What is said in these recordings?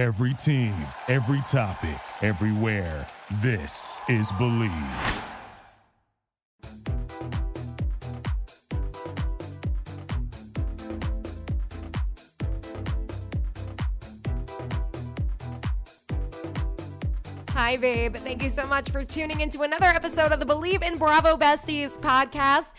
Every team, every topic, everywhere. This is Bleav. Hi, babe. Thank you so much for tuning into another episode of the Bleav in Bravo Besties podcast.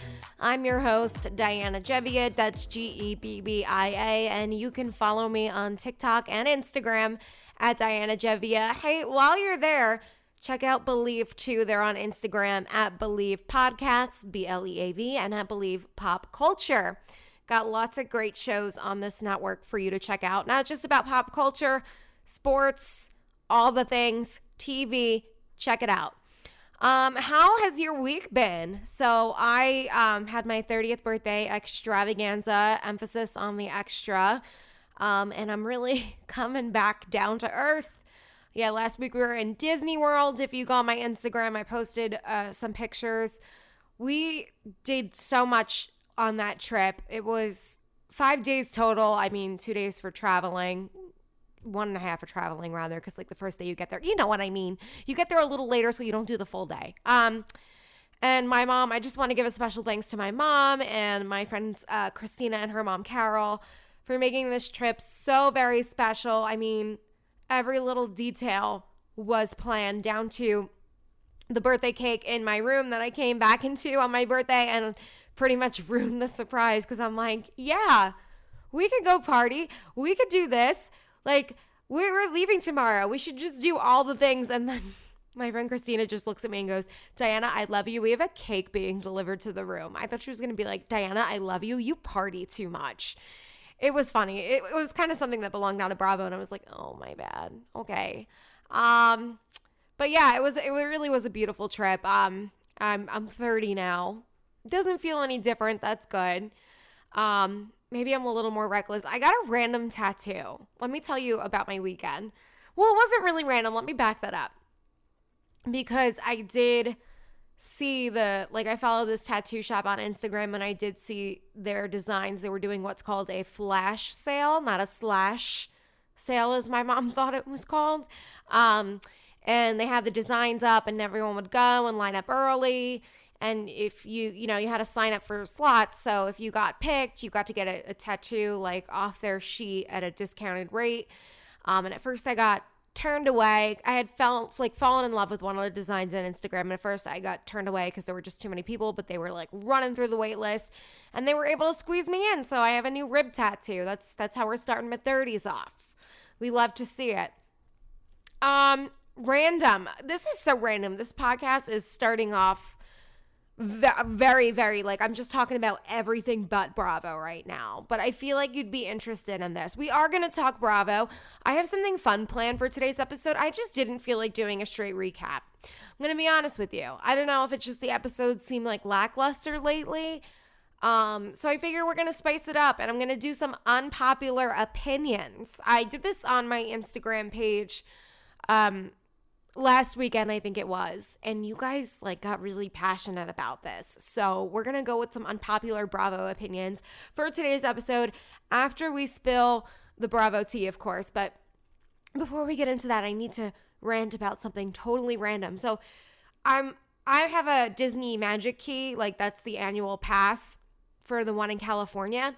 I'm your host, Diana Gebbia. That's G E B B I A. And you can follow me on TikTok and Instagram at Diana Gebbia. Hey, while you're there, check out Bleav too. They're on Instagram at Bleav Podcasts, B L E A V, and at Bleav Pop Culture. Got lots of great shows on this network for you to check out. Not just about pop culture, sports, all the things, TV. Check it out. Um, how has your week been? So I um, had my 30th birthday extravaganza, emphasis on the extra. Um, and I'm really coming back down to earth. Yeah, last week we were in Disney World. If you go on my Instagram, I posted uh, some pictures. We did so much on that trip. It was five days total. I mean, two days for traveling, one and a half for traveling rather because like the first day you get there you know what i mean. You get there a little later so you don't do the full day. Um and my mom i just want to give a special thanks to my mom and my friends uh, christina and her mom carol for making this trip so very special. I mean every little detail was planned down to the birthday cake in my room that i came back into on my birthday and pretty much ruined the surprise because i'm like yeah we could go party. We could do this like, we're leaving tomorrow. We should just do all the things. And then my friend Christina just looks at me and goes, Diana, I love you. We have a cake being delivered to the room. I thought she was going to be like, Diana, I love you. You party too much. It was funny. It, it was kind of something that belonged down to Bravo. And I was like, oh, my bad. Okay. Um, but yeah, it was, it really was a beautiful trip. Um, I'm, I'm 30 now. Doesn't feel any different. That's good. Um, maybe I'm a little more reckless. I got a random tattoo. Let me tell you about my weekend. Well, it wasn't really random. Let me back that up. Because I did see the like I follow this tattoo shop on Instagram and I did see their designs. They were doing what's called a flash sale, not a slash sale as my mom thought it was called. Um and they had the designs up and everyone would go and line up early and if you you know you had to sign up for slots so if you got picked you got to get a, a tattoo like off their sheet at a discounted rate. Um, and at first i got turned away. I had felt like fallen in love with one of the designs on instagram and at first i got turned away because there were just too many people but they were like running through the wait list and they were able to squeeze me in so i have a new rib tattoo. That's that's how we're starting my 30s off. We love to see it. Um random. This is so random. This podcast is starting off very very like i'm just talking about everything but bravo right now but i feel like you'd be interested in this. We are going to talk bravo. I have something fun planned for today's episode. I just didn't feel like doing a straight recap. I'm going to be honest with you. I don't know if it's just the episodes seem like lackluster lately um, so I figure we're gonna spice it up and I'm gonna do some unpopular opinions. I did this on my Instagram page um last weekend I think it was and you guys like got really passionate about this. So, we're to go with some unpopular Bravo opinions for today's episode after we spill the Bravo tea of course, but before we get into that, I need to rant about something totally random. So, I'm I have a Disney Magic Key, like that's the annual pass for the one in California,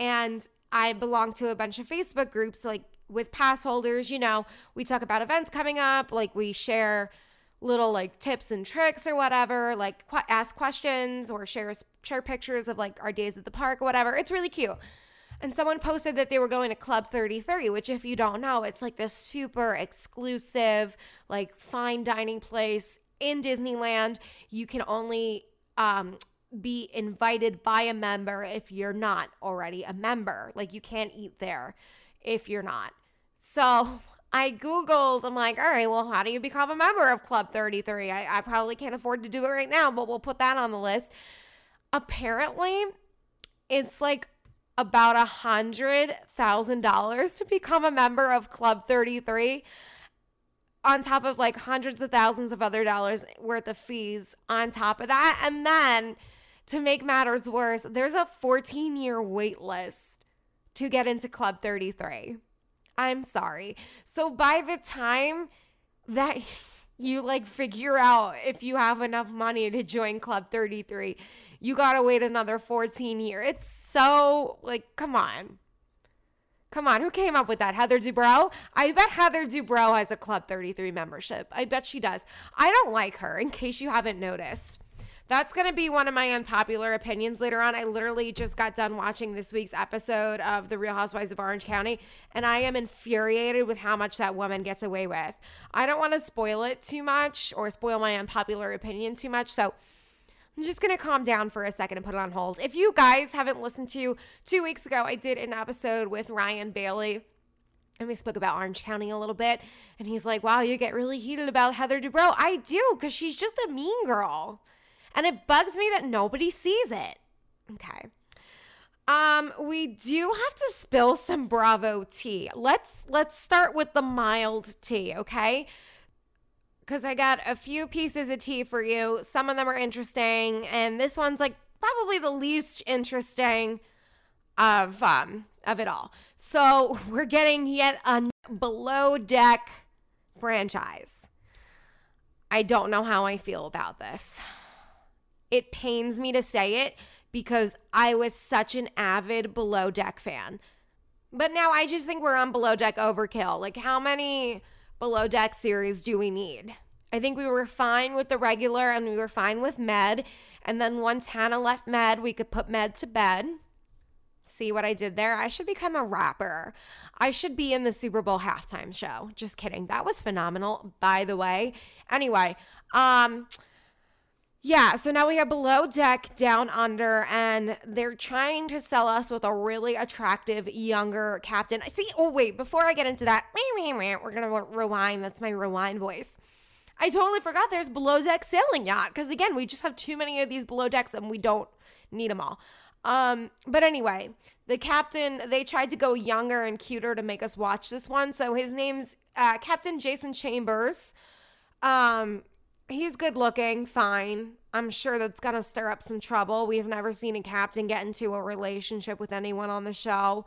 and I belong to a bunch of Facebook groups like with pass holders, you know, we talk about events coming up, like we share little like tips and tricks or whatever, like qu- ask questions or share share pictures of like our days at the park or whatever. It's really cute. And someone posted that they were going to Club 3030, which if you don't know, it's like this super exclusive, like fine dining place in Disneyland. You can only um be invited by a member if you're not already a member. Like you can't eat there if you're not. So I Googled, I'm like, all right, well, how do you become a member of Club 33? I, I probably can't afford to do it right now, but we'll put that on the list. Apparently, it's like about a hundred thousand dollars to become a member of Club 33 on top of like hundreds of thousands of other dollars worth of fees on top of that. And then to make matters worse, there's a 14 year wait list to get into Club 33. I'm sorry. So by the time that you like figure out if you have enough money to join Club 33, you got to wait another 14 years. It's so like, come on. Come on, who came up with that? Heather Dubrow? I bet Heather Dubrow has a Club 33 membership. I bet she does. I don't like her, in case you haven't noticed. That's going to be one of my unpopular opinions later on. I literally just got done watching this week's episode of The Real Housewives of Orange County, and I am infuriated with how much that woman gets away with. I don't want to spoil it too much or spoil my unpopular opinion too much. So, I'm just going to calm down for a second and put it on hold. If you guys haven't listened to, two weeks ago, I did an episode with Ryan Bailey. And we spoke about Orange County a little bit. And he's like, wow, you get really heated about Heather Dubrow. I do, because she's just a mean girl. And it bugs me that nobody sees it. Okay. Um, we do have to spill some Bravo tea. Let's let's start with the mild tea, okay? Cuz I got a few pieces of tea for you. Some of them are interesting, and this one's like probably the least interesting of um of it all. So, we're getting yet a below deck franchise. I don't know how I feel about this. It pains me to say it because I was such an avid Below Deck fan. But now I just think we're on Below Deck overkill. Like, how many Below Deck series do we need? I think we were fine with the regular and we were fine with Med. And then once Hannah left Med, we could put Med to bed. See what I did there? I should become a rapper. I should be in the Super Bowl halftime show. Just kidding. That was phenomenal, by the way. Anyway, um, yeah, so now we have below deck, down under, and they're trying to sell us with a really attractive younger captain. I see. Oh wait, before I get into that, we're gonna rewind. That's my rewind voice. I totally forgot there's below deck sailing yacht because again, we just have too many of these below decks and we don't need them all. Um, but anyway, the captain they tried to go younger and cuter to make us watch this one. So his name's uh, Captain Jason Chambers. Um, he's good looking, fine. I'm sure that's going to stir up some trouble. We've never seen a captain get into a relationship with anyone on the show.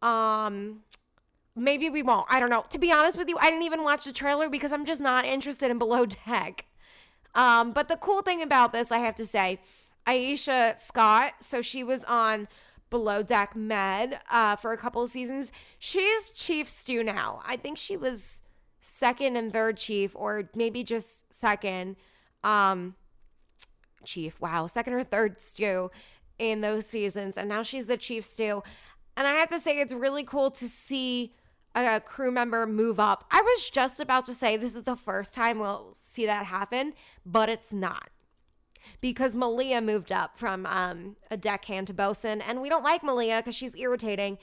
Um maybe we won't. I don't know. To be honest with you, I didn't even watch the trailer because I'm just not interested in Below Deck. Um but the cool thing about this, I have to say, Aesha Scott, so she was on Below Deck Med uh, for a couple of seasons. She's Chief Stew now. I think she was second and third chief, or maybe just second um, chief. Wow, second or third stew in those seasons. And now she's the chief stew. And I have to say, it's really cool to see a crew member move up. I was just about to say this is the first time we'll see that happen, but it's not. Because Malia moved up from um, a deckhand to bosun, and we don't like Malia because she's irritating.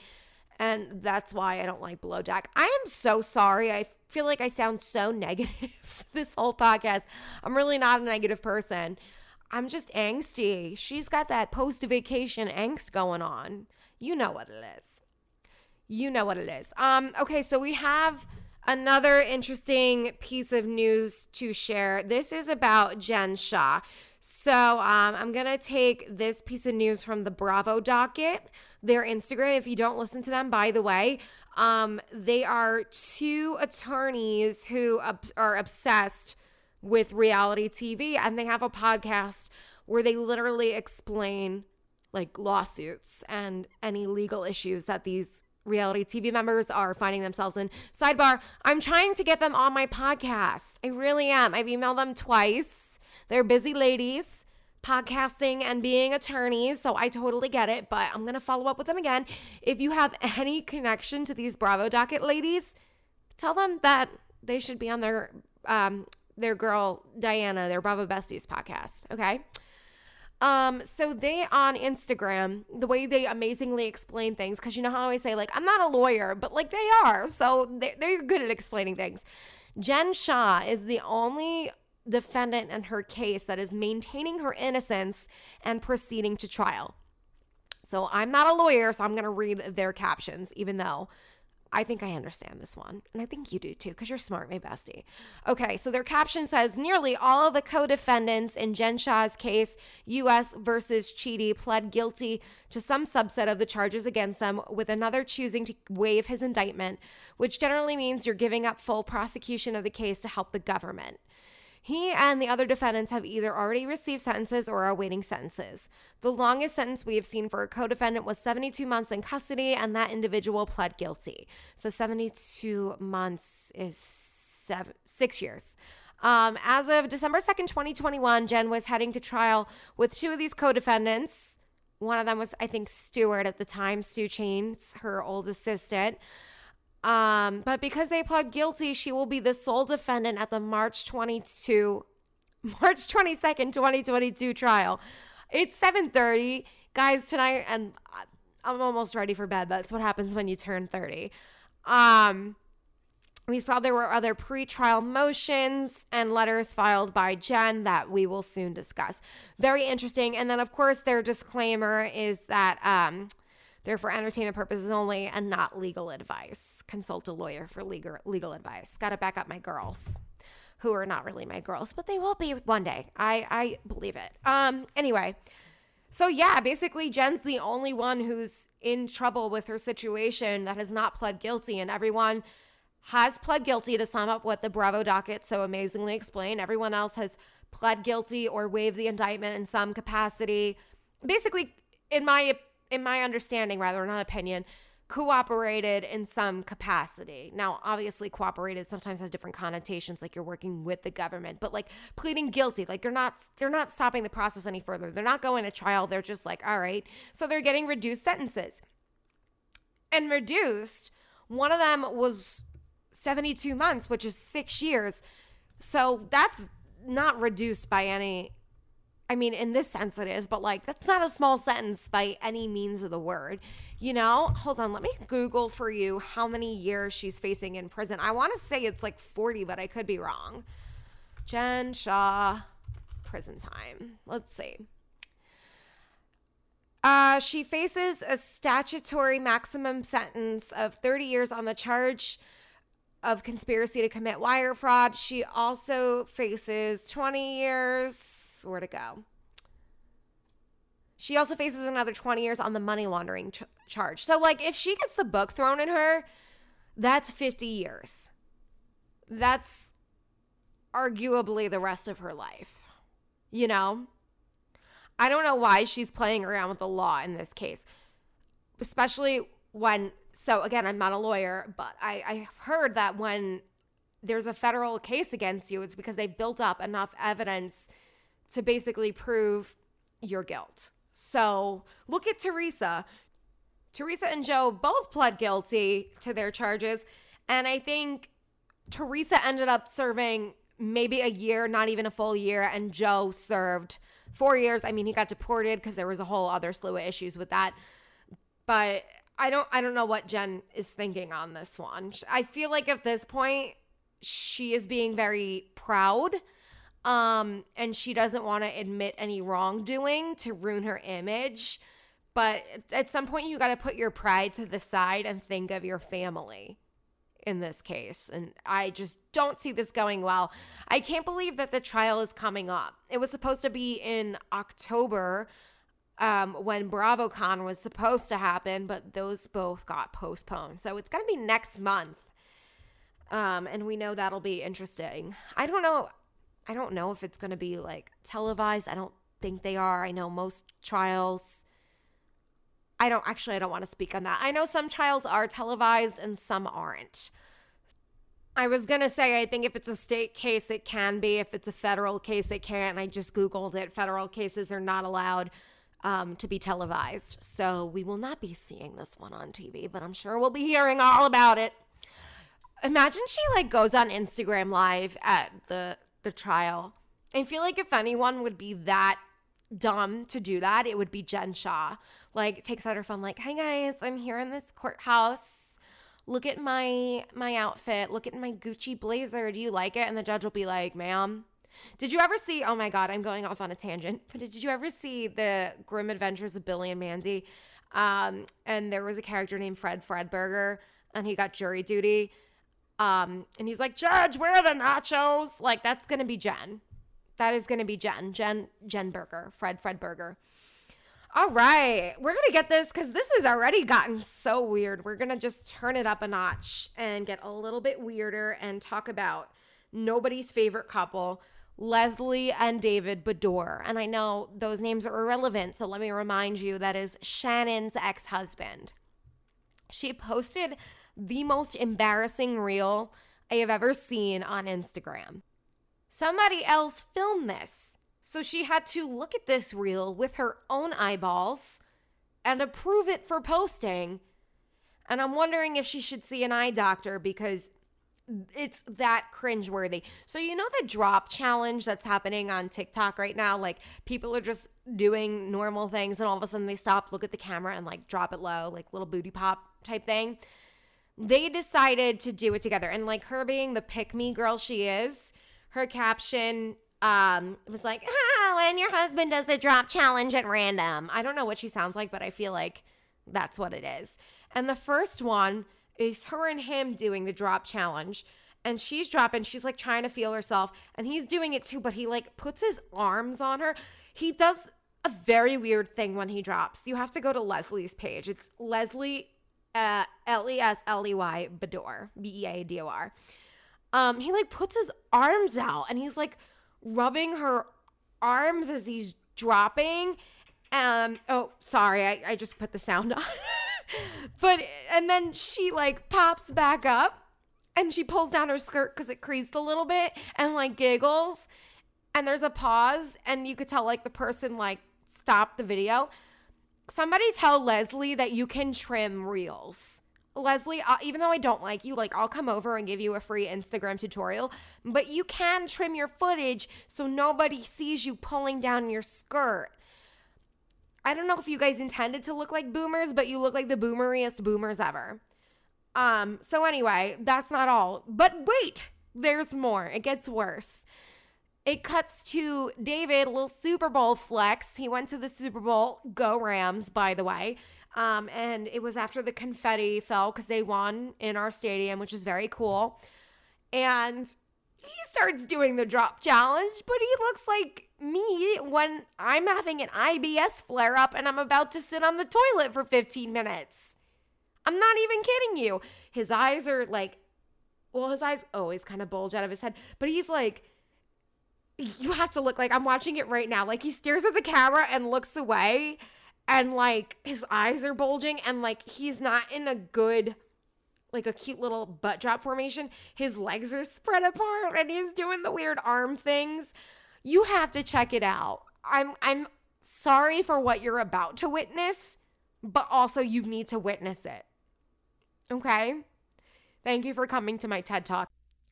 And that's why I don't like Below Deck. I am so sorry. I feel like I sound so negative this whole podcast. I'm really not a negative person. I'm just angsty. She's got that post vacation angst going on. You know what it is. You know what it is. Um okay, so we have another interesting piece of news to share. This is about Jen Shah. So um, I'm going to take this piece of news from the Bravo docket, their Instagram. If you don't listen to them, by the way, um, they are two attorneys who are obsessed with reality TV and they have a podcast where they literally explain like lawsuits and any legal issues that these reality TV members are finding themselves in. Sidebar, I'm trying to get them on my podcast. I really am. I've emailed them twice they're busy ladies podcasting and being attorneys, so I totally get it, but I'm going to follow up with them again. If you have any connection to these Bravo docket ladies, tell them that they should be on their um their girl Diana, their Bravo Besties podcast, okay? Um, so they on Instagram, the way they amazingly explain things, because you know how I always say, like, I'm not a lawyer, but like they are. So they're, they're good at explaining things. Jen Shah is the only defendant in her case that is maintaining her innocence and proceeding to trial. So I'm not a lawyer, so I'm going to read their captions, even though I think I understand this one. And I think you do too, because you're smart, my bestie. Okay, so their caption says nearly all of the co defendants in Jen Shah's case, U.S. versus Chidi, pled guilty to some subset of the charges against them, with another choosing to waive his indictment, which generally means you're giving up full prosecution of the case to help the government. He and the other defendants have either already received sentences or are awaiting sentences. The longest sentence we have seen for a co defendant was 72 months in custody, and that individual pled guilty. So 72 months is seven, six years. Um, as of December 2nd, 2021, Jen was heading to trial with two of these co defendants. One of them was, I think, Stewart at the time, Stu Chains, her old assistant. Um, but because they pled guilty, she will be the sole defendant at the March 22, March 22nd, 2022 trial. It's 7:30, guys, tonight, and I'm almost ready for bed. That's what happens when you turn 30. Um, we saw there were other pre-trial motions and letters filed by Jen that we will soon discuss. Very interesting. And then, of course, their disclaimer is that um, they're for entertainment purposes only and not legal advice consult a lawyer for legal legal advice. Got to back up my girls, who are not really my girls, but they will be one day. I I believe it. Um. Anyway, so yeah, basically Jen's the only one who's in trouble with her situation that has not pled guilty, and everyone has pled guilty to sum up what the Bravo docket so amazingly explained. Everyone else has pled guilty or waived the indictment in some capacity. Basically, in my in my understanding, rather not opinion, cooperated in some capacity. Now, obviously, cooperated sometimes has different connotations, like you're working with the government, but like pleading guilty, like you're not they're not stopping the process any further. They're not going to trial. They're just like, all right. So they're getting reduced sentences. And reduced, one of them was 72 months, which is six years. So that's not reduced by any I mean, in this sense, it is, but like, that's not a small sentence by any means of the word. You know, hold on, let me Google for you how many years she's facing in prison. I want to say it's like 40, but I could be wrong. Jen Shah, prison time. Let's see. Uh, she faces a statutory maximum sentence of 30 years on the charge of conspiracy to commit wire fraud. She also faces 20 years where to go. She also faces another 20 years on the money laundering ch- charge. So, like, if she gets the book thrown in her, that's 50 years. That's arguably the rest of her life. You know? I don't know why she's playing around with the law in this case, especially when, so again, I'm not a lawyer, but I, I've heard that when there's a federal case against you, it's because they built up enough evidence to basically prove your guilt. So look at Teresa. Teresa and Joe both pled guilty to their charges. And I think Teresa ended up serving maybe a year, not even a full year. And Joe served four years. I mean, he got deported because there was a whole other slew of issues with that. But I don't I don't know what Jen is thinking on this one. I feel like at this point she is being very proud um, and she doesn't want to admit any wrongdoing to ruin her image. But at some point, you got to put your pride to the side and think of your family in this case. And I just don't see this going well. I can't believe that the trial is coming up. It was supposed to be in October um, when BravoCon was supposed to happen, but those both got postponed. So it's going to be next month. Um, and we know that'll be interesting. I don't know. I don't know if it's going to be like televised. I don't think they are. I know most trials I don't actually I don't want to speak on that. I know some trials are televised and some aren't. I was going to say I think if it's a state case it can be, if it's a federal case it can't. I just googled it. Federal cases are not allowed um, to be televised. So we will not be seeing this one on TV, but I'm sure we'll be hearing all about it. Imagine she like goes on Instagram live at the the trial. I feel like if anyone would be that dumb to do that, it would be Jen Shah. Like takes out her phone, like, "Hi guys, I'm here in this courthouse. Look at my my outfit. Look at my Gucci blazer. Do you like it?" And the judge will be like, "Ma'am." Did you ever see? Oh my God, I'm going off on a tangent. But did you ever see the Grim Adventures of Billy and Mandy? Um, and there was a character named Fred Fredburger and he got jury duty. Um, and he's like, Judge, where are the nachos? Like, that's gonna be Jen. That is gonna be Jen. Jen, Jen Berger, Fred, Fred Berger. All right, we're gonna get this because this has already gotten so weird. We're gonna just turn it up a notch and get a little bit weirder and talk about nobody's favorite couple, Lesley and David Beador. And I know those names are irrelevant, so let me remind you that is Shannon's ex husband. She posted the most embarrassing reel I have ever seen on Instagram. Somebody else filmed this, so she had to look at this reel with her own eyeballs and approve it for posting. And I'm wondering if she should see an eye doctor because it's that cringeworthy. So you know the drop challenge that's happening on TikTok right now? Like people are just doing normal things and all of a sudden they stop, look at the camera and like drop it low, like little booty pop type thing. They decided to do it together. And like her being the pick me girl she is, her caption um was like, ah, when your husband does the drop challenge at random. I don't know what she sounds like, but I feel like that's what it is. And the first one is her and him doing the drop challenge. And she's dropping, she's like trying to feel herself, and he's doing it too, but he like puts his arms on her. He does a very weird thing when he drops. You have to go to Lesley's page. It's Lesley, uh, L E S L E Y Beador, B E A D O R. Um, he like puts his arms out and he's like rubbing her arms as he's dropping. Um, oh, sorry, I, I just put the sound on. but and then she like pops back up and she pulls down her skirt because it creased a little bit and like giggles and there's a pause and you could tell like the person like stopped the video somebody tell lesley that you can trim reels lesley even though i don't like you like i'll come over and give you a free instagram tutorial but you can trim your footage so nobody sees you pulling down your skirt I don't know if you guys intended to look like boomers, but you look like the boomeriest boomers ever. Um, so anyway, that's not all. But wait, there's more. It gets worse. It cuts to David, a little Super Bowl flex. He went to the Super Bowl. Go Rams, by the way. Um, and it was after the confetti fell because they won in our stadium, which is very cool. And he starts doing the drop challenge, but he looks like me when I'm having an IBS flare up and I'm about to sit on the toilet for 15 minutes. I'm not even kidding you. His eyes are like, well, his eyes always kind of bulge out of his head, but he's like, you have to look like I'm watching it right now. Like he stares at the camera and looks away, and like his eyes are bulging, and like he's not in a good like a cute little butt drop formation. His legs are spread apart and he's doing the weird arm things. You have to check it out. I'm I'm sorry for what you're about to witness, but also you need to witness it. Okay? Thank you for coming to my TED Talk.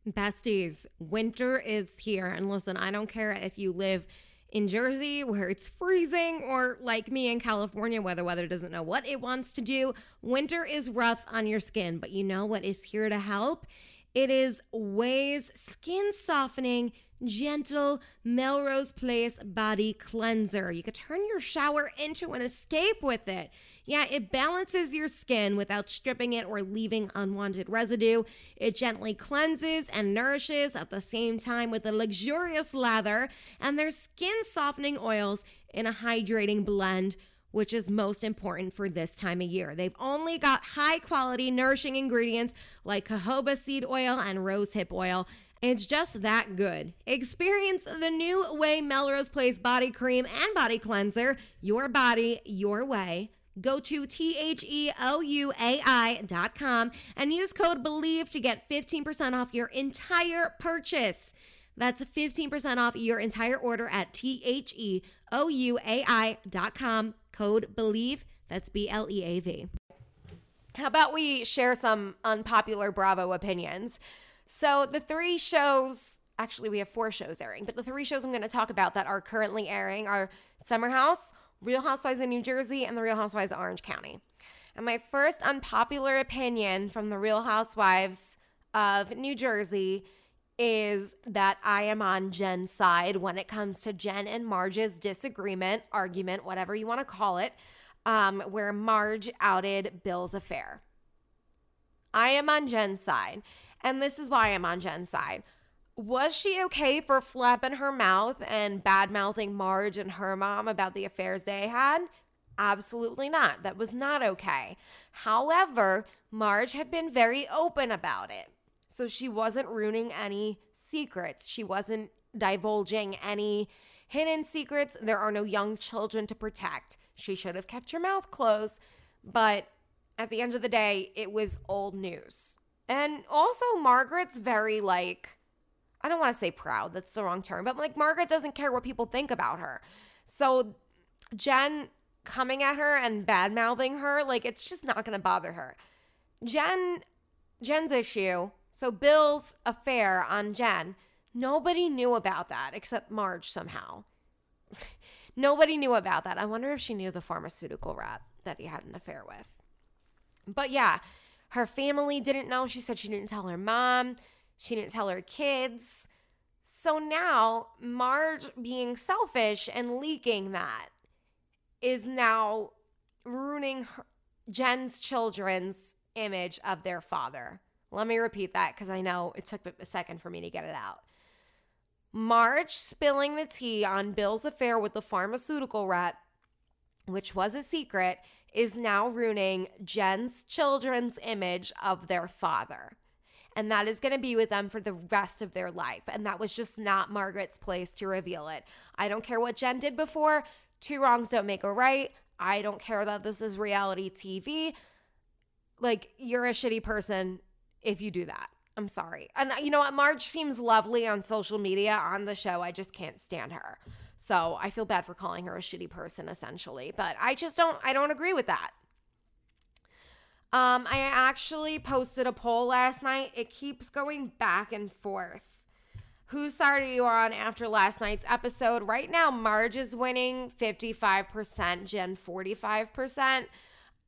Besties, winter is here. And listen, I don't care if you live in Jersey where it's freezing, or like me in California where the weather doesn't know what it wants to do. Winter is rough on your skin, but you know what is here to help? It is OUAI's skin softening gentle Melrose Place body cleanser. You could turn your shower into an escape with it. Yeah, it balances your skin without stripping it or leaving unwanted residue. It gently cleanses and nourishes at the same time with a luxurious lather, and there's skin softening oils in a hydrating blend which is most important for this time of year. They've only got high quality, nourishing ingredients like jojoba seed oil and rosehip oil. It's just that good. Experience the new OUAI Melrose Place body cream and body cleanser, your body, your way. Go to T H E O U A I dot com and use code BLEAV to get 15% off your entire purchase. That's 15% off your entire order at T H E O U A I dot com. Code BLEAV. That's B-L-E-A-V. How about we share some unpopular Bravo opinions? So the three shows, actually we have four shows airing, but the three shows I'm going to talk about that are currently airing are Summer House, Real Housewives of New Jersey, and The Real Housewives of Orange County. And my first unpopular opinion from The Real Housewives of New Jersey is that I am on Jen's side when it comes to Jen and Marge's disagreement, argument, whatever you want to call it, um, where Marge outed Bill's affair. I am on Jen's side. And this is why I'm on Jen's side. Was she okay for flapping her mouth and bad mouthing Marge and her mom about the affairs they had? Absolutely not. That was not okay. However, Marge had been very open about it. So she wasn't ruining any secrets. She wasn't divulging any hidden secrets. There are no young children to protect. She should have kept her mouth closed. But at the end of the day, it was old news. And also, Margaret's very like, I don't want to say proud, that's the wrong term, but like Margaret doesn't care what people think about her. So Jen coming at her and bad mouthing her, like it's just not going to bother her. Jen, Jen's issue, so Bill's affair on Jen, nobody knew about that except Marge somehow. nobody knew about that. I wonder if she knew the pharmaceutical rat that he had an affair with. But yeah, her family didn't know. She said she didn't tell her mom, she didn't tell her kids. So now, Marge being selfish and leaking that is now ruining her, Jen's children's image of their father. Let me repeat that because I know it took a second for me to get it out. Marge spilling the tea on Bill's affair with the pharmaceutical rep, which was a secret, is now ruining Jen's children's image of their father. And that is going to be with them for the rest of their life. And that was just not Margaret's place to reveal it. I don't care what Jen did before. Two wrongs don't make a right. I don't care that this is reality TV. Like, you're a shitty person if you do that. I'm sorry. And you know what? Marge seems lovely on social media on the show. I just can't stand her. So I feel bad for calling her a shitty person, essentially. But I just don't, I don't agree with that. Um, I actually posted a poll last night. It keeps going back and forth. Whose side are you on after last night's episode? Right now, Marge is winning 55%, Jen 45%.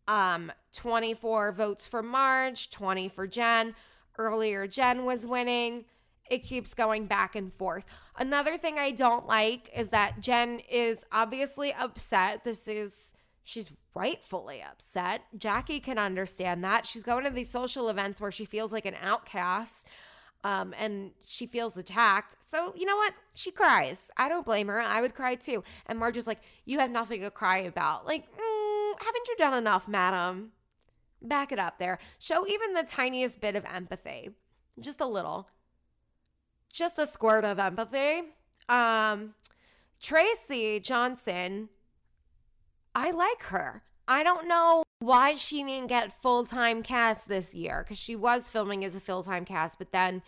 Um, 24 votes for Marge, 20 for Jen. Earlier, Jen was winning it keeps going back and forth. Another thing I don't like is that Jen is obviously upset. This is, she's rightfully upset. Jackie can understand that. She's going to these social events where she feels like an outcast um, and she feels attacked. So, you know what? She cries. I don't blame her. I would cry too. And Marge is like, You have nothing to cry about. Like, mm, haven't you done enough, madam? Back it up there. Show even the tiniest bit of empathy. Just a little just a squirt of empathy. Um, Traci Johnson, I like her. I don't know why she didn't get full time cast this year because she was filming as a full time cast, but then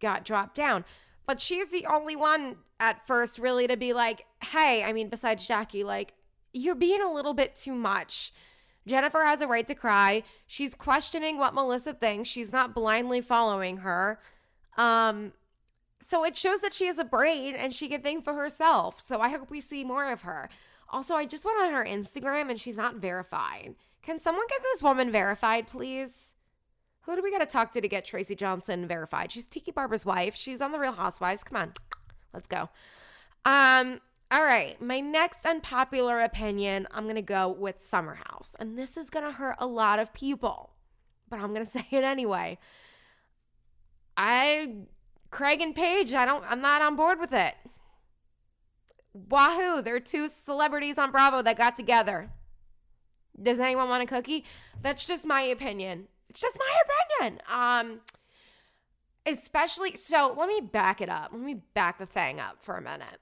got dropped down. But she's the only one at first really to be like, hey, I mean, besides Jackie, like, you're being a little bit too much. Jennifer has a right to cry. She's questioning what Melissa thinks. She's not blindly following her. Um, so it shows that she has a brain and she can think for herself. So I hope we see more of her. Also, I just went on her Instagram and she's not verified. Can someone get this woman verified, please? Who do we got to talk to to get Traci Johnson verified? She's Tiki Barber's wife. She's on The Real Housewives. Come on, let's go. Um, all right, my next unpopular opinion, I'm going to go with Summer House. And this is going to hurt a lot of people, but I'm going to say it anyway. I Craig and Paige, I don't I'm not on board with it. Wahoo, there are two celebrities on Bravo that got together. Does anyone want a cookie? That's just my opinion. It's just my opinion. Um especially so let me back it up. Let me back the thing up for a minute.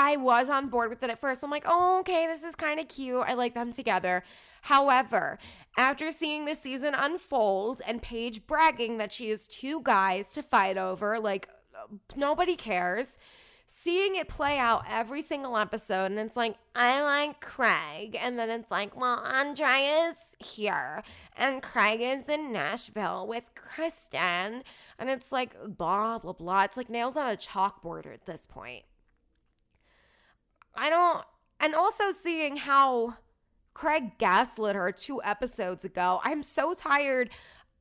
I was on board with it at first. I'm like, oh, okay, this is kind of cute. I like them together. However, after seeing the season unfold and Paige bragging that she has two guys to fight over, like nobody cares, seeing it play out every single episode, and it's like, I like Craig. And then it's like, well, Andrea's here and Craig is in Nashville with Kristen. And it's like, blah, blah, blah. It's like nails on a chalkboard at this point. I don't, and also seeing how Craig gaslit her two episodes ago. I'm so tired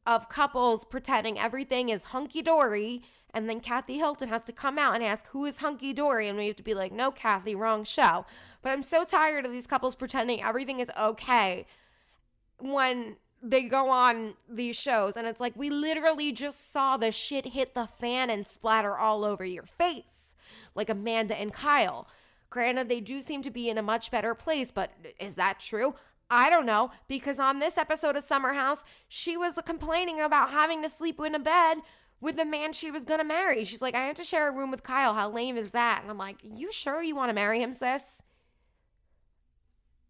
of couples pretending everything is hunky dory. And then Kathy Hilton has to come out and ask, Who is hunky dory? And we have to be like, No, Kathy, wrong show. But I'm so tired of these couples pretending everything is okay when they go on these shows and it's like we literally just saw the shit hit the fan and splatter all over your face like Amanda and Kyle. Granted, they do seem to be in a much better place, but is that true? I don't know because on this episode of Summer House, she was complaining about having to sleep in a bed with the man she was going to marry. She's like, I have to share a room with Kyle. How lame is that? And I'm like, You sure you want to marry him, sis?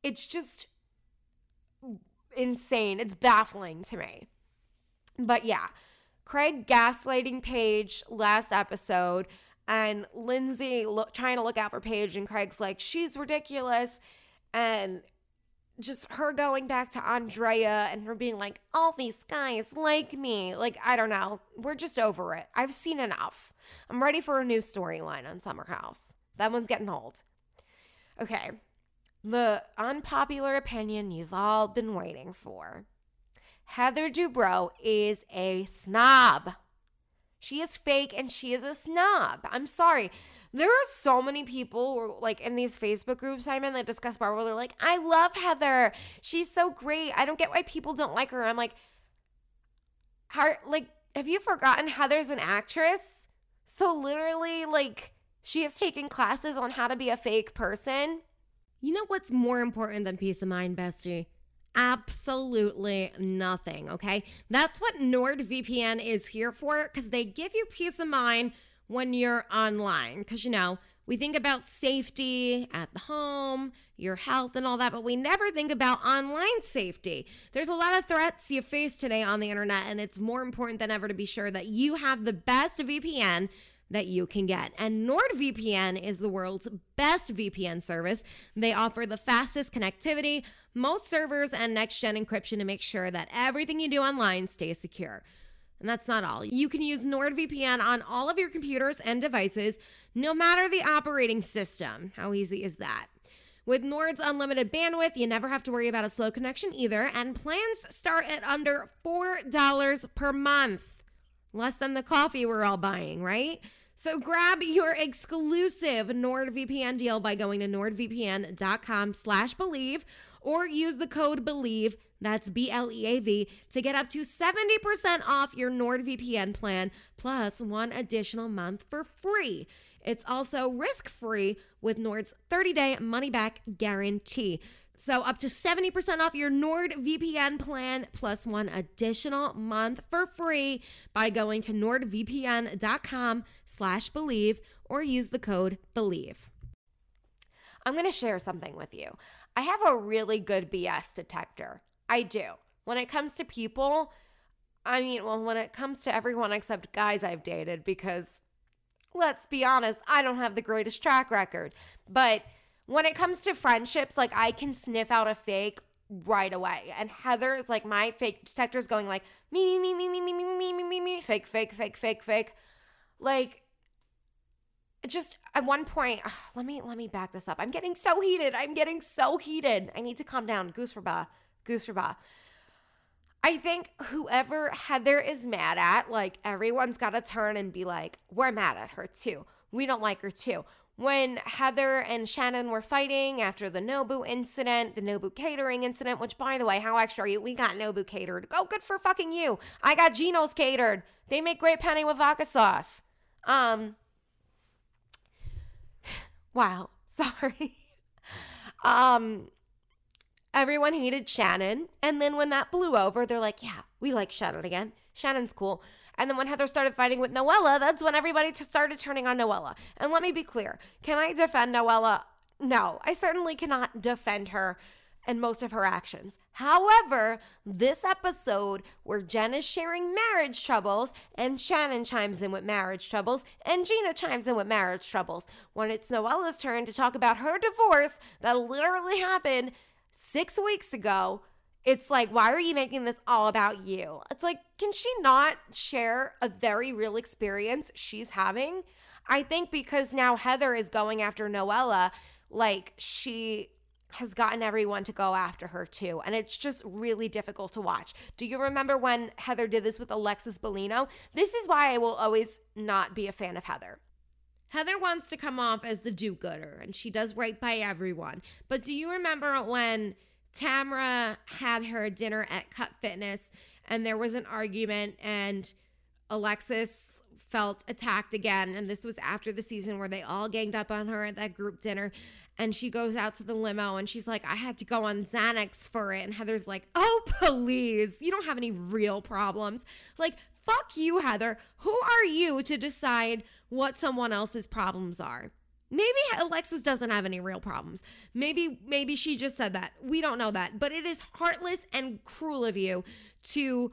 It's just insane. It's baffling to me. But yeah, Craig gaslighting Paige last episode and Lindsay trying to look out for Paige and Craig's like, she's ridiculous. And just her going back to Andrea and her being like, all these guys like me. Like, I don't know. We're just over it. I've seen enough. I'm ready for a new storyline on Summer House. That one's getting old. Okay. The unpopular opinion you've all been waiting for. Heather Dubrow is a snob. She is fake and she is a snob. I'm sorry. There are so many people like in these Facebook groups I'm in that discuss Bravo. They're like, I love Heather. She's so great. I don't get why people don't like her. I'm like, how like have you forgotten Heather's an actress? So literally, like, she is taking classes on how to be a fake person. You know what's more important than peace of mind, bestie? Absolutely nothing, okay? That's what NordVPN is here for because they give you peace of mind when you're online. Because, you know, we think about safety at the home, your health, and all that, but we never think about online safety. There's a lot of threats you face today on the internet, and it's more important than ever to be sure that you have the best VPN that you can get. And NordVPN is the world's best VPN service. They offer the fastest connectivity, most servers, and next gen encryption to make sure that everything you do online stays secure. And that's not all. You can use NordVPN on all of your computers and devices, no matter the operating system. How easy is that? With Nord's unlimited bandwidth, you never have to worry about a slow connection either, and plans start at under $4 per month. Less than the coffee we're all buying, right? So grab your exclusive NordVPN deal by going to nordvpn.com slash bleav or use the code BLEAV, that's B-L-E-A-V, to get up to 70% off your NordVPN plan plus one additional month for free. It's also risk-free with Nord's 30-day money-back guarantee. So up to 70% off your NordVPN plan plus one additional month for free by going to nordvpn.com slash bleav or use the code BLEAV. I'm going to share something with you. I have a really good BS detector. I do. When it comes to people, I mean, well, when it comes to everyone except guys I've dated, because let's be honest, I don't have the greatest track record. But when it comes to friendships, like I can sniff out a fake right away. And Heather is like my fake detector is going like me me me me me me me me me me me. fake fake fake fake fake. Like just at one point, ugh, let me let me back this up. I'm getting so heated. I'm getting so heated. I need to calm down. Goosfraba. Goose for ba. I think whoever Heather is mad at, like everyone's got to turn and be like, we're mad at her too. We don't like her too when Heather and Shannon were fighting after the Nobu incident, the Nobu catering incident, which by the way, how extra are you? We got Nobu catered. Oh, good for fucking you. I got Geno's catered. They make great penne with vodka sauce. Um Wow, sorry. um everyone hated Shannon, and then when that blew over, they're like, "Yeah, we like Shannon again. Shannon's cool." And then when Heather started fighting with Noella, that's when everybody t- started turning on Noella. And let me be clear can I defend Noella? No, I certainly cannot defend her and most of her actions. However, this episode where Jen is sharing marriage troubles and Shannon chimes in with marriage troubles and Gina chimes in with marriage troubles, when it's Noella's turn to talk about her divorce that literally happened six weeks ago, it's like, why are you making this all about you? It's like, can she not share a very real experience she's having? I think because now Heather is going after Noella, like she has gotten everyone to go after her too. And it's just really difficult to watch. Do you remember when Heather did this with Alexis Bellino? This is why I will always not be a fan of Heather. Heather wants to come off as the do gooder and she does right by everyone. But do you remember when Tamra had her dinner at Cut Fitness and there was an argument and Alexis felt attacked again and this was after the season where they all ganged up on her at that group dinner and she goes out to the limo and she's like I had to go on Xanax for it and Heather's like oh please you don't have any real problems. Like fuck you Heather. Who are you to decide what someone else's problems are Maybe Alexis doesn't have any real problems. Maybe maybe she just said that. We don't know that. But it is heartless and cruel of you to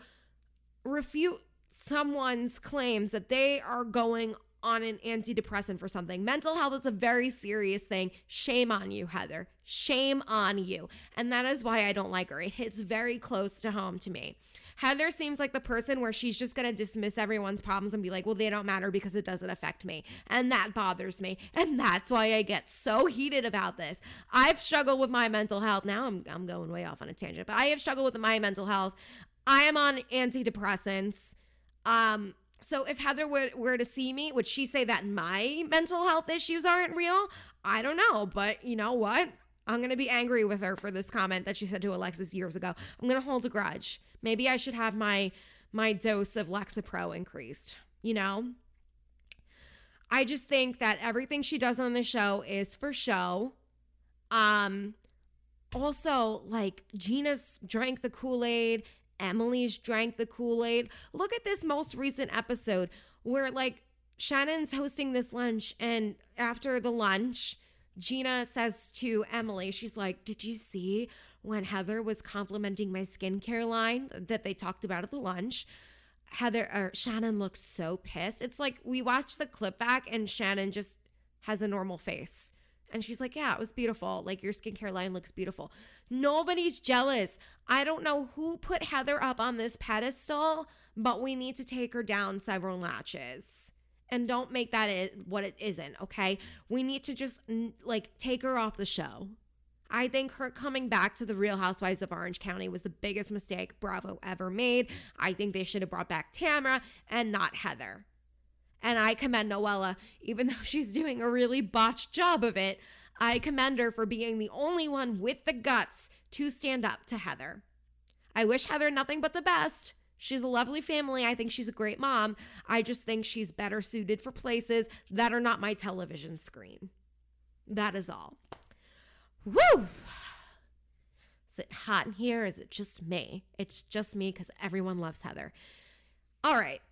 refute someone's claims that they are going on an antidepressant for something. Mental health is a very serious thing. Shame on you, Heather. Shame on you. And that is why I don't like her. It hits very close to home to me. Heather seems like the person where she's just going to dismiss everyone's problems and be like, well, they don't matter because it doesn't affect me. And that bothers me. And that's why I get so heated about this. I've struggled with my mental health. Now I'm, I'm going way off on a tangent, but I have struggled with my mental health. I am on antidepressants. Um, so if Heather were, were to see me, would she say that my mental health issues aren't real? I don't know, but you know what? I'm going to be angry with her for this comment that she said to Alexis years ago. I'm going to hold a grudge. Maybe I should have my my dose of Lexapro increased, you know? I just think that everything she does on the show is for show. Um also like Gina's drank the Kool-Aid, Emily's drank the Kool-Aid. Look at this most recent episode where like Shannon's hosting this lunch and after the lunch, Gina says to Emily, she's like, Did you see when Heather was complimenting my skincare line that they talked about at the lunch? Heather or Shannon looks so pissed. It's like we watched the clip back and Shannon just has a normal face. And she's like, Yeah, it was beautiful. Like, your skincare line looks beautiful. Nobody's jealous. I don't know who put Heather up on this pedestal, but we need to take her down several notches and don't make that what it isn't, okay? We need to just like take her off the show. I think her coming back to the Real Housewives of Orange County was the biggest mistake Bravo ever made. I think they should have brought back Tamra and not Heather. And I commend Noella, even though she's doing a really botched job of it. I commend her for being the only one with the guts to stand up to Heather. I wish Heather nothing but the best. She's a lovely family. I think she's a great mom. I just think she's better suited for places that are not my television screen. That is all. Woo! Is it hot in here? Is it just me? It's just me because everyone loves Heather. All right.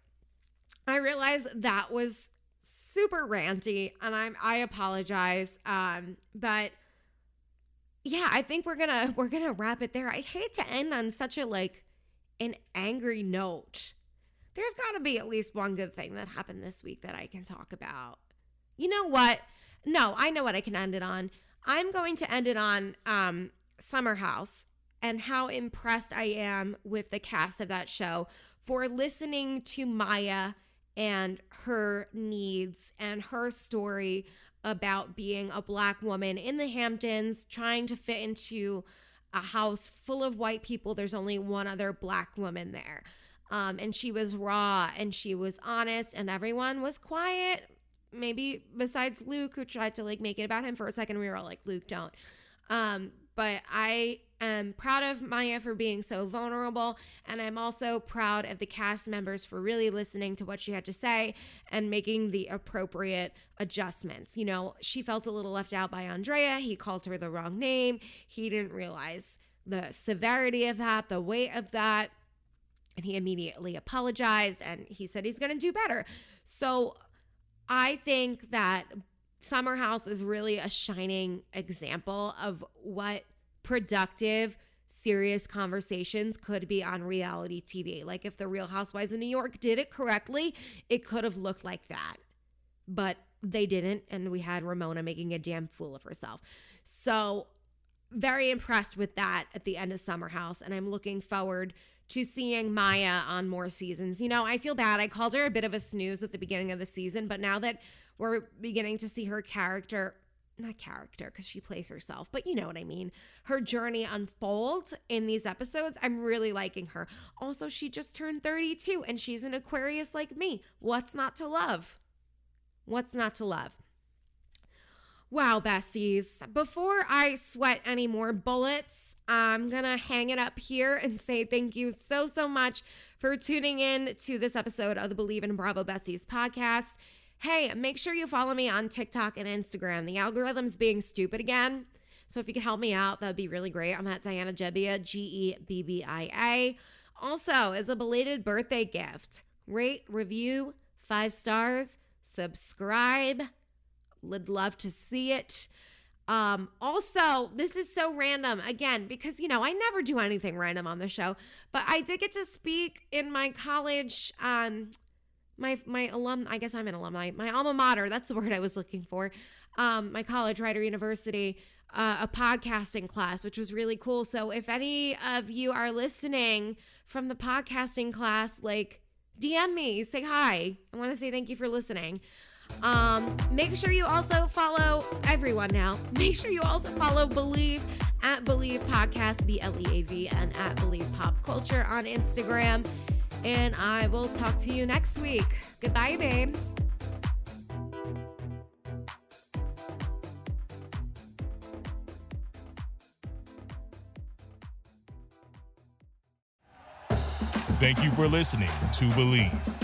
I realize that was super ranty and I'm I apologize. Um, but yeah, I think we're gonna we're gonna wrap it there. I hate to end on such a like an angry note, there's got to be at least one good thing that happened this week that I can talk about. You know what? No, I know what I can end it on. I'm going to end it on um, Summer House and how impressed I am with the cast of that show for listening to Mya and her needs and her story about being a black woman in the Hamptons, trying to fit into a house full of white people. There's only one other black woman there. Um, and she was raw and she was honest, and everyone was quiet. Maybe besides Luke, who tried to like make it about him for a second. We were all like, Luke, don't. Um, but I am proud of Mya for being so vulnerable. And I'm also proud of the cast members for really listening to what she had to say and making the appropriate adjustments. You know, she felt a little left out by Andrea. He called her the wrong name. He didn't realize the severity of that, the weight of that. And he immediately apologized and he said he's going to do better. So I think that Summer House is really a shining example of what productive, serious conversations could be on reality TV. Like if the Real Housewives of New York did it correctly, it could have looked like that. But they didn't, and we had Ramona making a damn fool of herself. So, very impressed with that at the end of Summer House, and I'm looking forward to seeing Mya on more seasons. You know, I feel bad. I called her a bit of a snooze at the beginning of the season, but now that we're beginning to see her character not character because she plays herself, but you know what I mean. Her journey unfolds in these episodes. I'm really liking her. Also, she just turned 32 and she's an Aquarius like me. What's not to love? What's not to love? Wow, besties. Before I sweat any more bullets, I'm going to hang it up here and say thank you so, so much for tuning in to this episode of the Bleav in Bravo Besties podcast. Hey, make sure you follow me on TikTok and Instagram. The algorithm's being stupid again. So if you could help me out, that would be really great. I'm at Diana Gebbia, G E B B I A. Also, as a belated birthday gift, rate, review, five stars, subscribe. Would love to see it. Um, also, this is so random again because you know I never do anything random on the show, but I did get to speak in my college, um, my my alum. I guess I'm an alumni. My alma mater. That's the word I was looking for. Um, my college, Rider University, uh, a podcasting class, which was really cool. So if any of you are listening from the podcasting class, like DM me, say hi. I want to say thank you for listening. Um, make sure you also follow everyone now. Make sure you also follow Bleav at Bleav Podcast, B L E A V, and at Bleav Pop Culture on Instagram. And I will talk to you next week. Goodbye, babe. Thank you for listening to Bleav.